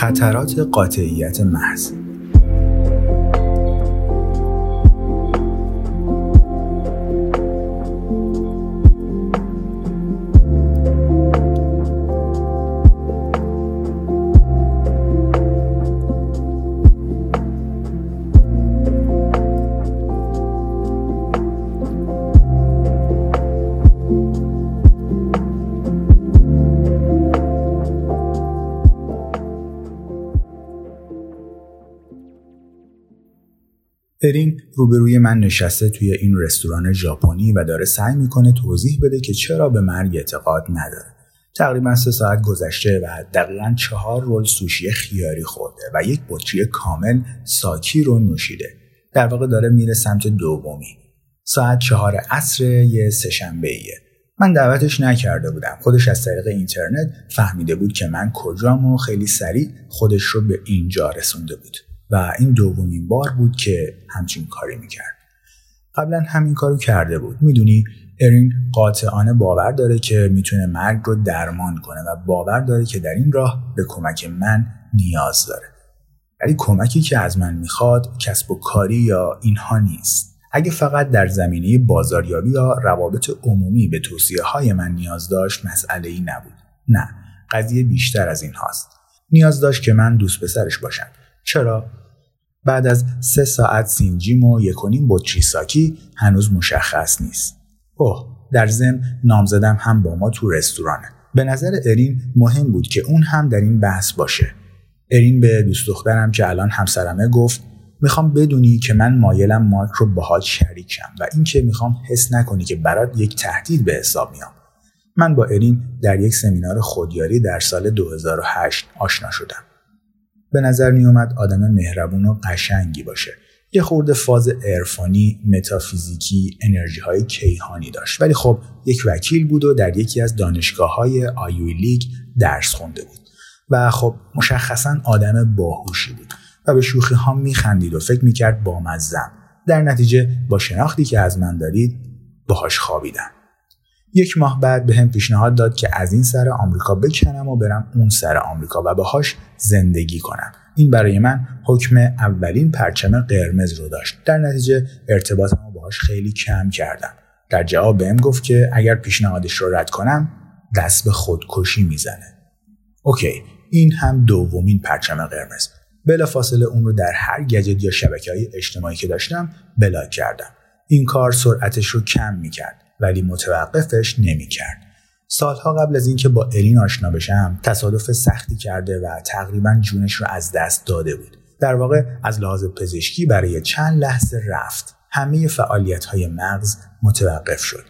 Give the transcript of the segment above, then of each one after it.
خطرات قاطعیت محض. ارین روبروی من نشسته توی این رستوران ژاپنی و داره سعی می‌کنه توضیح بده که چرا به مرگ اعتقاد نداره. تقریبا سه ساعت گذشته و دقیقا چهار رول سوشی خیاری خورده و یک بطری کامل ساکی رو نوشیده. در واقع داره میره سمت دومی. ساعت چهار عصر یه سهشنبه. من دعوتش نکرده بودم. خودش از طریق اینترنت فهمیده بود که من کجام و خیلی سریع خودش رو به اینجا رسونده بود. و این دومین بار بود که همچین کاری می‌کرد. قبلا همین کارو کرده بود. می‌دونی ارین قاطعانه باور داره که می‌تونه مرگ رو درمان کنه و باور داره که در این راه به کمک من نیاز داره. ولی کمکی که از من می‌خواد کسب و کاری یا اینها نیست. اگه فقط در زمینه بازاریابی یا روابط عمومی به توصیه های من نیاز داشت مسئله ای نبود. نه قضیه بیشتر از این هاست نیاز داشت که من دوست پسرش باشم. چرا؟ بعد از سه ساعت سینجیم و یکونیم بطری ساکی هنوز مشخص نیست. اوه در ضمن نامزدم هم با ما تو رستورانه. به نظر ارین مهم بود که اون هم در این بحث باشه. ارین به دوست دخترم که الان همسرمه گفت می‌خوام بدونی که من مایلم مارک رو باهات شریکم و اینکه می‌خوام حس نکنی که برات یک تهدید به حساب میام. من با ارین در یک سمینار خودیاری در سال 2008 آشنا شدم. به نظر می اومد آدم مهربون و قشنگی باشه. یه خورده فاز عرفانی متافیزیکی انرژی های کیهانی داشت. ولی خب یک وکیل بود و در یکی از دانشگاه های آیوی لیگ درس خونده بود. و خب مشخصا آدم باهوشی بود و به شوخی ها میخندید و فکر می‌کرد با مزم در نتیجه با شناختی که از من دارید باهاش خوابیدم. یک ماه بعد به هم پیشنهاد داد که از این سر آمریکا بکنم و برم اون سر آمریکا و باهاش زندگی کنم. این برای من حکم اولین پرچم قرمز رو داشت. در نتیجه ارتباطم رو باهاش خیلی کم کردم. در جواب بهم گفت که اگر پیشنهادش رو رد کنم دست به خودکشی می‌زنه. اوکی این هم دومین پرچم قرمز. بلافاصله اون رو در هر گجت یا شبکه های اجتماعی که داشتم بلاک کردم. این کار سرعتش رو کم می‌کرد. ولی متوقفش نمی‌کرد. سالها قبل از اینکه با ارین آشنا بشم تصادف سختی کرده و تقریبا جونش رو از دست داده بود. در واقع از لحاظ پزشکی برای چند لحظه رفت. همه فعالیت های مغز متوقف شد.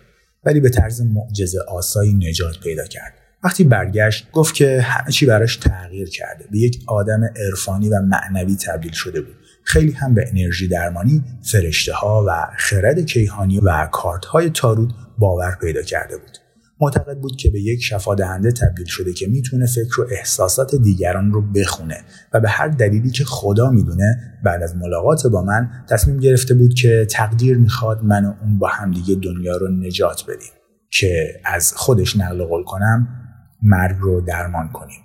ولی به طرز معجزه آسایی نجات پیدا کرد. وقتی برگشت گفت که همه چی براش تغییر کرده به یک آدم عرفانی و معنوی تبدیل شده بود خیلی هم به انرژی درمانی فرشته ها و خرد کیهانی و کارت های تارود باور پیدا کرده بود. معتقد بود که به یک شفادهنده تبدیل شده که می‌تونه فکر و احساسات دیگران رو بخونه و به هر دلیلی که خدا می‌دونه بعد از ملاقات با من تصمیم گرفته بود که تقدیر می‌خواد من و اون با همدیگه دنیا رو نجات بدیم که از خودش نقل قول کنم مرگ رو درمان کنیم.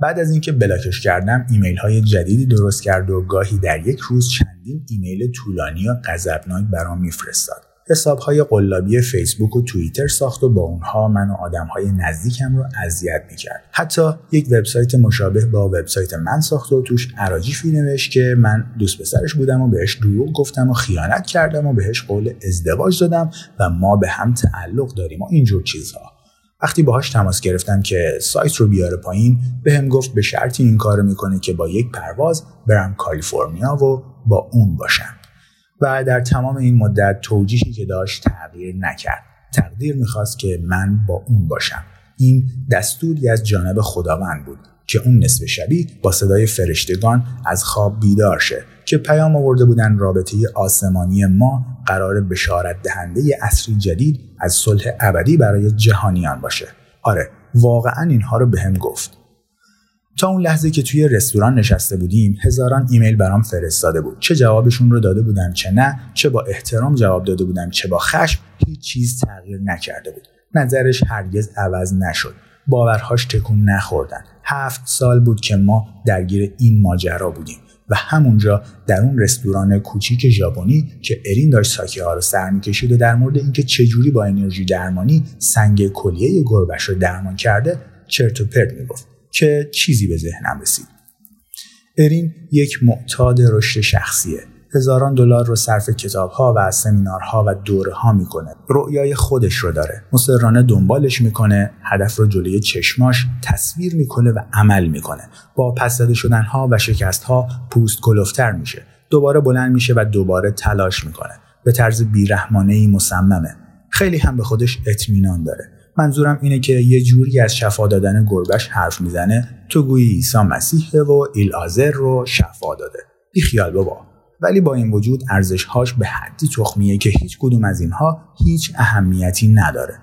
بعد از اینکه بلاکش کردم ایمیل های جدیدی درست کرد و گاهی در یک روز چندین ایمیل طولانی و غضبناک برام میفرستاد. حساب های قلابی فیسبوک و توییتر ساخت و با اونها من و آدم های نزدیکم رو اذیت می‌کرد. حتی یک وبسایت مشابه با وبسایت من ساخت و توش عراجیفی نوشت که من دوست پسرش بودم و بهش دروغ گفتم و خیانت کردم و بهش قول ازدواج دادم و ما به هم تعلق داریم و اینجور چیزها. وقتی باهاش تماس گرفتم که سایت رو بیاره پایین به هم گفت به شرطی این کارو می‌کنه که با یک پرواز برم کالیفرنیا و با اون باشم. و در تمام این مدت توجیهی که داشت تغییر نکرد. تقدیر می‌خواست که من با اون باشم. این دستوری از جانب خداوند بود که اون نصف شبی با صدای فرشتگان از خواب بیدار شه که پیام آورده بودن رابطه آسمانی ما قرار بشارت دهنده اصری جدید از صلح ابدی برای جهانیان باشه. آره واقعا اینها رو بهم به گفت. تا اون لحظه که توی رستوران نشسته بودیم هزاران ایمیل برام فرستاده بود. چه جوابشون رو داده بودم چه نه چه با احترام جواب داده بودم چه با خشم هیچ چیز تغییر نکرده بود. نظرش هرگز عوض نشد. باورهاش تکون نخوردن. هفت سال بود که ما درگیر این ماجرا بودیم. و همونجا در اون رستوران کوچیک ژاپنی که ارین داشت ساکه رو سر می‌کشید و در مورد اینکه چجوری با انرژی درمانی سنگ کلیه گربش رو درمان کرده چرت و پرت می‌گفت که چیزی به ذهنم رسید. ارین یک معتاد رشد شخصیه. هزاران دلار رو صرف کتابها و سمینارها و دوره ها می‌کنه. رؤیای خودش رو داره. مصرانه دنبالش می‌کنه. هدف رو جلوی چشماش تصویر می‌کنه و عمل می‌کنه. با پس داده شدن ها و شکست ها پوست کلفتر میشه. دوباره بلند میشه و دوباره تلاش می‌کنه. به طرز بیرحمانه ای مصممه. خیلی هم به خودش اطمینان داره. منظورم اینه که یه جوری از شفا دادن گربش حرف می‌زنه. تو گویی عیسی مسیحه و ایل آزر رو شفا داده. بی خیال بابا. ولی با این وجود ارزشهاش به حدی تخمیه که هیچ کدوم از اینها هیچ اهمیتی نداره.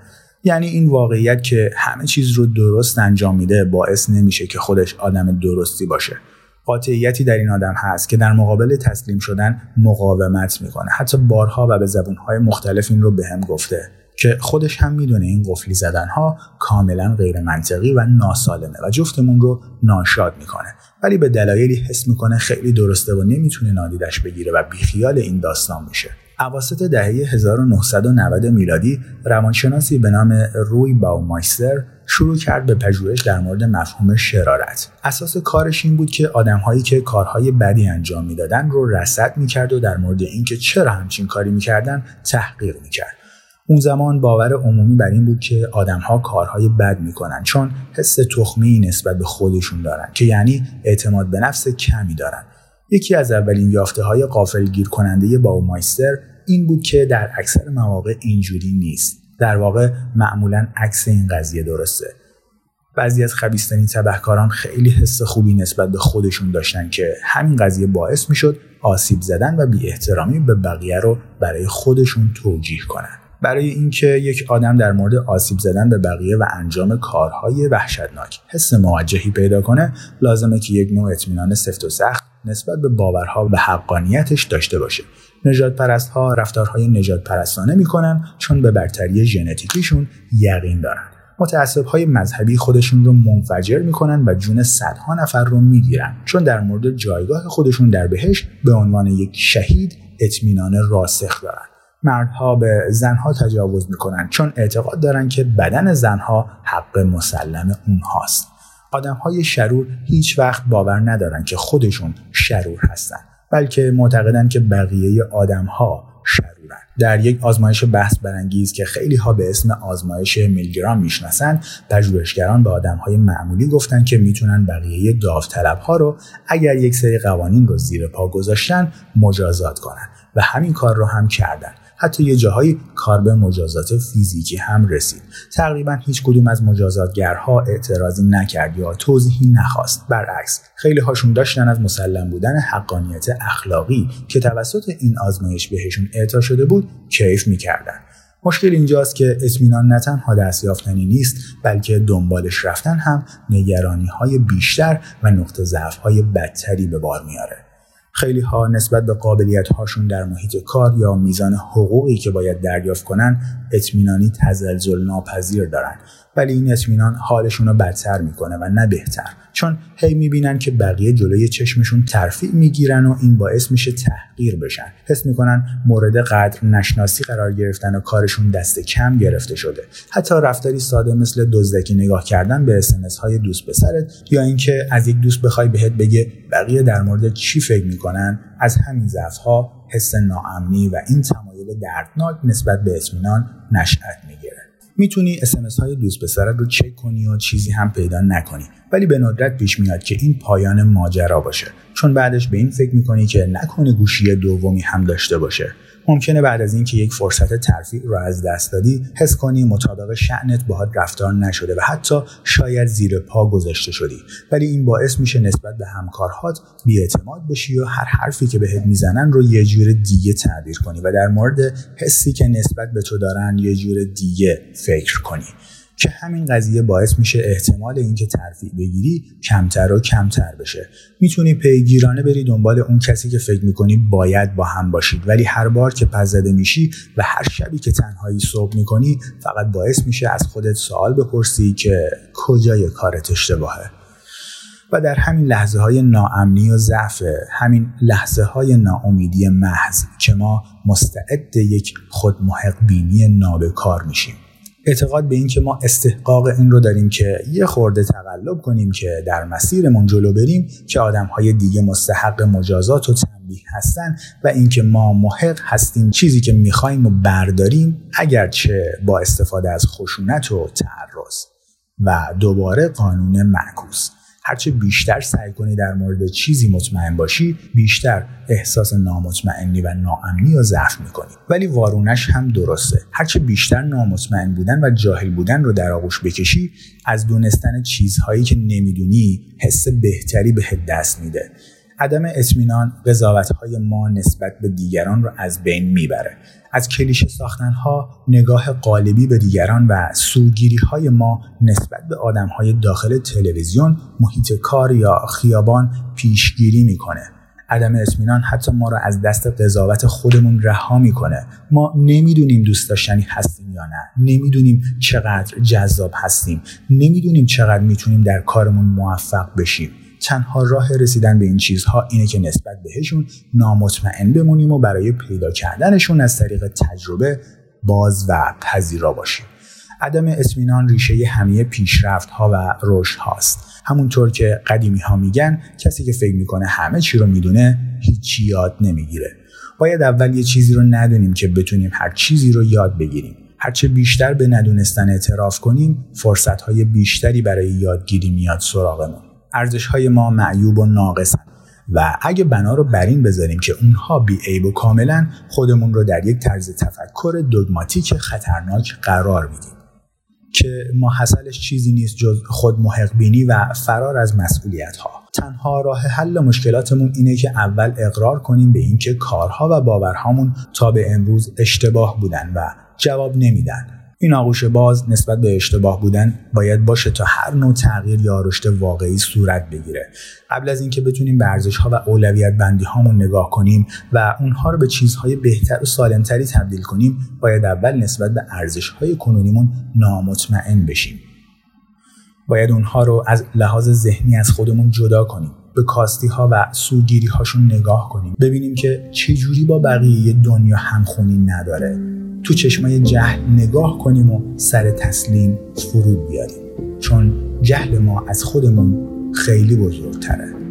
یعنی این واقعیت که همه چیز رو درست انجام میده باعث نمیشه که خودش آدم درستی باشه. قاطعیتی در این آدم هست که در مقابل تسلیم شدن مقاومت می‌کنه. حتی بارها و به زبونهای مختلف این رو به هم گفته. که خودش هم می‌دونه این قفلی زدن ها کاملا غیر منطقی و ناسالمه و جفتمون رو ناشاد می‌کنه ولی به دلایلی حس می‌کنه خیلی درسته و نمی‌تونه نادیدش بگیره و بیخیال این داستان میشه اواسط دهه 1990 میلادی روانشناسی به نام روی باومایستر شروع کرد به پژوهش در مورد مفهوم شرارت. اساس کارش این بود که آدمهایی که کارهای بدی انجام می‌دادن رو رصد می‌کرد و در مورد اینکه چرا همچین کاری می‌کردن تحقیق می‌کرد. اون زمان باور عمومی بر این بود که آدمها کارهای بد می‌کنن چون حس تخمی نسبت به خودشون دارن که یعنی اعتماد به نفس کمی دارن. یکی از اولین یافته های قافل گیر کننده باومایستر این بود که در اکثر مواقع اینجوری نیست. در واقع معمولا عکس این قضیه درسته. بعضی از خبیستنی تبهکاران خیلی حس خوبی نسبت به خودشون داشتن که همین قضیه باعث می‌شد آسیب زدن و بی احترامی به بقیه رو برای خودشون توجیه کنن. برای اینکه یک آدم در مورد آسیب زدن به بقیه و انجام کارهای وحشتناک حس موجهی پیدا کنه لازمه که یک نوع اطمینان سفت و سخت نسبت به باورها و حقانیتش داشته باشه. نجات پرست ها رفتارهای نجات پرستانه می‌کنن چون به برتری ژنتیکیشون یقین دارن. متعصب های مذهبی خودشون رو منفجر می‌کنن و جون صدها نفر رو می‌گیرن. چون در مورد جایگاه خودشون در بهش به عنوان یک شهید اطمینان راسخ دارن. مردها به زنها تجاوز می‌کنن چون اعتقاد دارن که بدن زنها حق مسلم اونهاست. آدم های شرور هیچ وقت باور ندارن که خودشون شرور هستن بلکه معتقدن که بقیه آدم ها شرورن. در یک آزمایش بحث برانگیز که خیلی ها به اسم آزمایش میلگرام می‌شناسن پژوهشگران به آدم های معمولی گفتن که می‌تونن بقیه داوطلب ها رو اگر یک سری قوانین رو زیر پا گذاشتن مجازات کنن و همین کار رو هم کردن. حتی یه جاهایی کار به مجازات فیزیکی هم رسید. تقریبا هیچ کدوم از مجازاتگرها اعتراضی نکرد یا توضیحی نخواست. برعکس خیلی هاشون داشتن از مسلم بودن حقانیت اخلاقی که توسط این آزمایش بهشون اعطا شده بود کیف می‌کردن. مشکل اینجاست که اطمینان نه تنها دست یافتنی نیست بلکه دنبالش رفتن هم نگرانی های بیشتر و نقطه ضعف های بدتری به بار میاره. خیلی ها نسبت به قابلیت هاشون در محیط کار یا میزان حقوقی که باید دریافت کنن اطمینانی تزلزل ناپذیر دارن. ولی این اطمینان حالشون رو بدتر می‌کنه و نه بهتر. چون هی می‌بینن که بقیه جلوی چشمشون ترفیع می‌گیرن و این باعث میشه تحقیر بشن. حس می‌کنن مورد قدر نشناسی قرار گرفتن و کارشون دست کم گرفته شده. حتی رفتاری ساده مثل دزدکی نگاه کردن به اسمس های دوست پسرت یا اینکه از یک دوست بخوای بهت بگه بقیه در مورد چی فکر می‌کنن از همین ضعف ها حس ناامنی و این تمایل دردناک نسبت به اطمینان نشأت می‌گیره. می‌تونی اسمس های دوست پسرت رو چک کنی و چیزی هم پیدا نکنی. ولی به ندرت پیش میاد که این پایان ماجرا باشه. چون بعدش به این فکر می‌کنی که نکنه گوشی دومی هم داشته باشه. ممکنه بعد از اینکه یک فرصت ترفیع رو از دست دادی حس کنی مطابق شعنت باهات رفتار نشده و حتی شاید زیر پا گذاشته شدی. ولی این باعث میشه نسبت به همکارهات بیاعتماد بشی و هر حرفی که بهت می‌زنن رو یه جور دیگه تعبیر کنی و در مورد حسی که نسبت به تو دارن یه جور دیگه فکر کنی. که همین قضیه باعث میشه احتمال اینکه ترفیع بگیری کمتر و کمتر بشه. می‌تونی پیگیرانه بری دنبال اون کسی که فکر می‌کنی باید با هم باشید. ولی هر بار که پس زده میشی و هر شبی که تنهایی صبح می‌کنی فقط باعث میشه از خودت سوال بپرسی که کجای کارت اشتباهه. و در همین لحظه های ناامنی و ضعف همین لحظه های ناامیدی محض که ما مستعد یک خود محق بینی نابکار میشیم. اعتقاد به این که ما استحقاق این رو داریم که یه خورده تقلب کنیم که در مسیرمون جلو بریم که آدمهای دیگه مستحق مجازات و تنبیه هستن و اینکه ما محق هستیم چیزی که می‌خوایم و برداریم اگرچه با استفاده از خشونت و تعرض. و دوباره قانون معکوس. هرچه بیشتر سعی کنی در مورد چیزی مطمئن باشی بیشتر احساس نامطمئنی و ناامنی و ضعف می‌کنی. ولی وارونش هم درسته. هرچه بیشتر نامطمئن بودن و جاهل بودن رو در آغوش بکشی از دونستن چیزهایی که نمی‌دونی حس بهتری به دست میده. عدم اطمینان های ما نسبت به دیگران رو از بین می‌بره. از کلیشه ها نگاه قالبی به دیگران و سوگیری های ما نسبت به آدم های داخل تلویزیون محیط کار یا خیابان پیشگیری می‌کنه. عدم اطمینان حتی ما را از دست قضاوت خودمون رها می‌کنه. ما نمی‌دونیم دوست داشتنی هستیم یا نه. نمی‌دونیم چقدر جذاب هستیم. نمی‌دونیم چقدر می‌تونیم در کارمون موفق بشیم. تنها راه رسیدن به این چیزها اینه که نسبت بهشون نامطمئن بمونیم و برای پیدا کردنشون از طریق تجربه باز و پذیرا باشیم. عدم اطمینان ریشه همه پیشرفت ها و رشد هاست همونطور که قدیمی ها میگن کسی که فکر می‌کنه همه چی رو می‌دونه هیچی یاد نمی‌گیره. باید اول یه چیزی رو ندونیم که بتونیم هر چیزی رو یاد بگیریم. هرچه بیشتر به ندونستن اعتراف کنیم فرصت های بیشتری برای یادگیری میاد سراغمون. ارزش های ما معیوب و ناقصن و اگه بنا رو بر این بذاریم که اونها بی عیب و کاملا خودمون رو در یک طرز تفکر دگماتیک خطرناک قرار میدیم. که ما حاصلش چیزی نیست جز خود بینی و فرار از مسئولیت ها تنها راه حل مشکلاتمون اینه که اول اقرار کنیم به اینکه کارها و باورهامون تا به امروز اشتباه بودن و جواب نمیدن. این آغوش باز نسبت به اشتباه بودن باید باشه تا هر نوع تغییر یا رشد واقعی صورت بگیره. قبل از اینکه بتونیم به و اولویت بندی هامون نگاه کنیم و اونها رو به چیزهای بهتر و سالمتری تبدیل کنیم باید اول نسبت به ارزش های کنونیمون نامطمئن بشیم. باید اونها رو از لحاظ ذهنی از خودمون جدا کنیم به کاستی ها و سوگیری هاشون نگاه کنیم ببینیم که چجوری با بقیه دنیا همخونی نداره. تو چشمای جهل نگاه کنیم و سر تسلیم فرود بیاریم. چون جهل ما از خودمون خیلی بزرگتره.